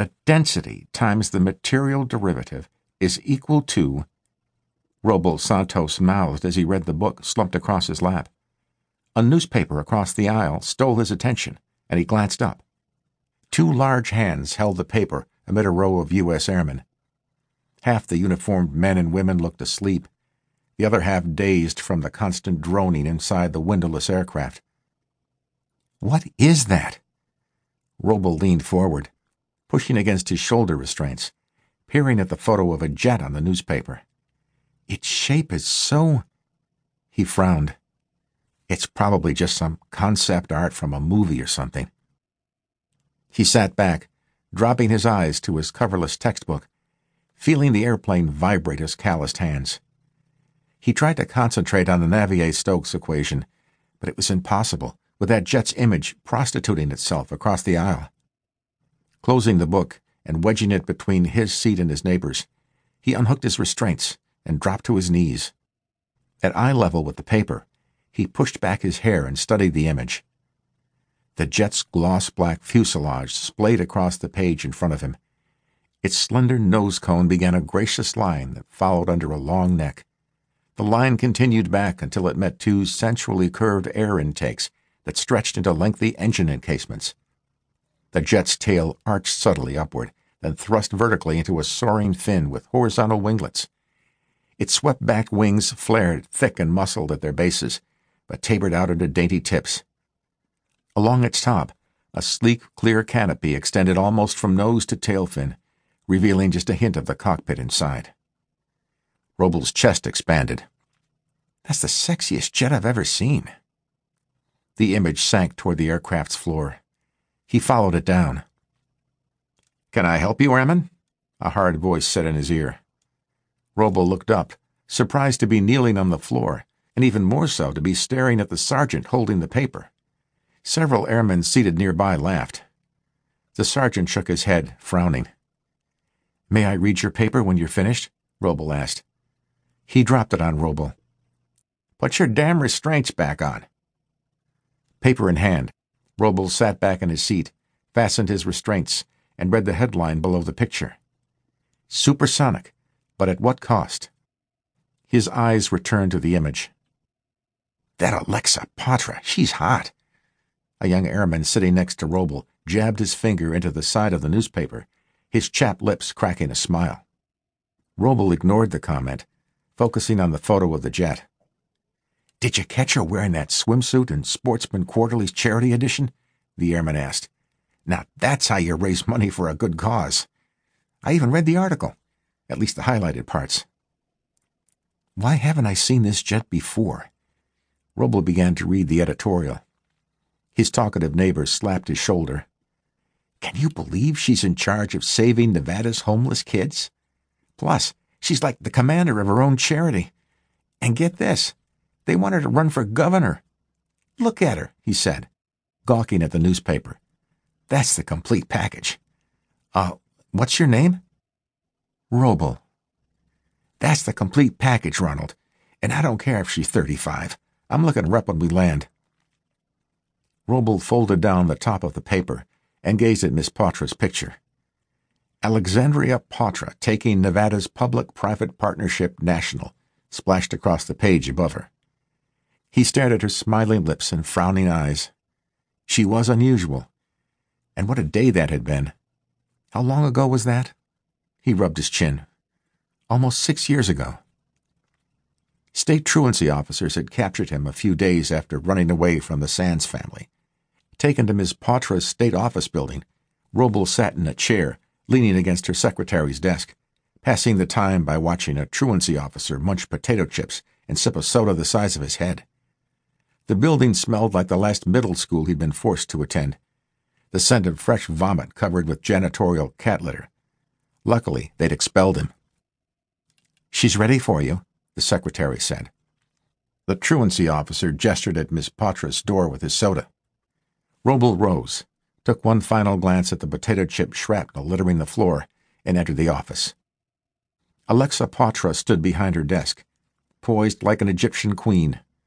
the density times the material derivative is equal to. Roble Santos mouthed as he read the book slumped across his lap. A newspaper across the aisle stole his attention, and he glanced up. Two large hands held the paper amid a row of U.S. airmen. Half the uniformed men and women looked asleep, the other half dazed from the constant droning inside the windowless aircraft. What is that? Roble leaned forward, pushing against his shoulder restraints, peering at the photo of a jet on the newspaper. Its shape is so. He frowned. It's probably just some concept art from a movie or something. He sat back, dropping his eyes to his coverless textbook, feeling the airplane vibrate his calloused hands. He tried to concentrate on the Navier-Stokes equation, but it was impossible, with that jet's image prostituting itself across the aisle. Closing the book and wedging it between his seat and his neighbor's, he unhooked his restraints and dropped to his knees. At eye level with the paper, he pushed back his hair and studied the image. The jet's gloss black fuselage splayed across the page in front of him. Its slender nose cone began a gracious line that followed under a long neck. The line continued back until it met two sensually curved air intakes that stretched into lengthy engine encasements. The jet's tail arched subtly upward, then thrust vertically into a soaring fin with horizontal winglets. Its swept back wings flared thick and muscled at their bases, but tapered out into dainty tips. Along its top, a sleek, clear canopy extended almost from nose to tail fin, revealing just a hint of the cockpit inside. Roble's chest expanded. That's the sexiest jet I've ever seen. The image sank toward the aircraft's floor. He followed it down. Can I help you, Airman? A hard voice said in his ear. Roble looked up, surprised to be kneeling on the floor, and even more so to be staring at the sergeant holding the paper. Several airmen seated nearby laughed. The sergeant shook his head, frowning. May I read your paper when you're finished? Roble asked. He dropped it on Roble. Put your damn restraints back on. Paper in hand, Roble sat back in his seat, fastened his restraints, and read the headline below the picture. Supersonic, but at what cost? His eyes returned to the image. That Alexa Patra, she's hot. A young airman sitting next to Roble jabbed his finger into the side of the newspaper, his chapped lips cracking a smile. Roble ignored the comment, focusing on the photo of the jet. Did you catch her wearing that swimsuit in Sportsman Quarterly's charity edition? The airman asked. Now that's how you raise money for a good cause. I even read the article, at least the highlighted parts. Why haven't I seen this jet before? Roble began to read the editorial. His talkative neighbor slapped his shoulder. Can you believe she's in charge of saving Nevada's homeless kids? Plus, she's like the commander of her own charity. And get this, they want her to run for governor. Look at her, he said, gawking at the newspaper. That's the complete package. Uh, what's your name? Roble. That's the complete package, Ronald. And I don't care if she's 35. I'm looking her up when we land. Roble folded down the top of the paper and gazed at Miss Patra's picture. Alexandria Patra taking Nevada's Public-Private Partnership National splashed across the page above her. He stared at her smiling lips and frowning eyes. She was unusual. And what a day that had been. How long ago was that? He rubbed his chin. Almost six years ago. State truancy officers had captured him a few days after running away from the Sands family. Taken to Miss Patra's state office building, Roble sat in a chair, leaning against her secretary's desk, passing the time by watching a truancy officer munch potato chips and sip a soda the size of his head. The building smelled like the last middle school he'd been forced to attend. The scent of fresh vomit covered with janitorial cat litter. Luckily, they'd expelled him. She's ready for you, the secretary said. The truancy officer gestured at Miss Patra's door with his soda. Roble rose, took one final glance at the potato chip shrapnel littering the floor, and entered the office. Alexa Patra stood behind her desk, poised like an Egyptian queen.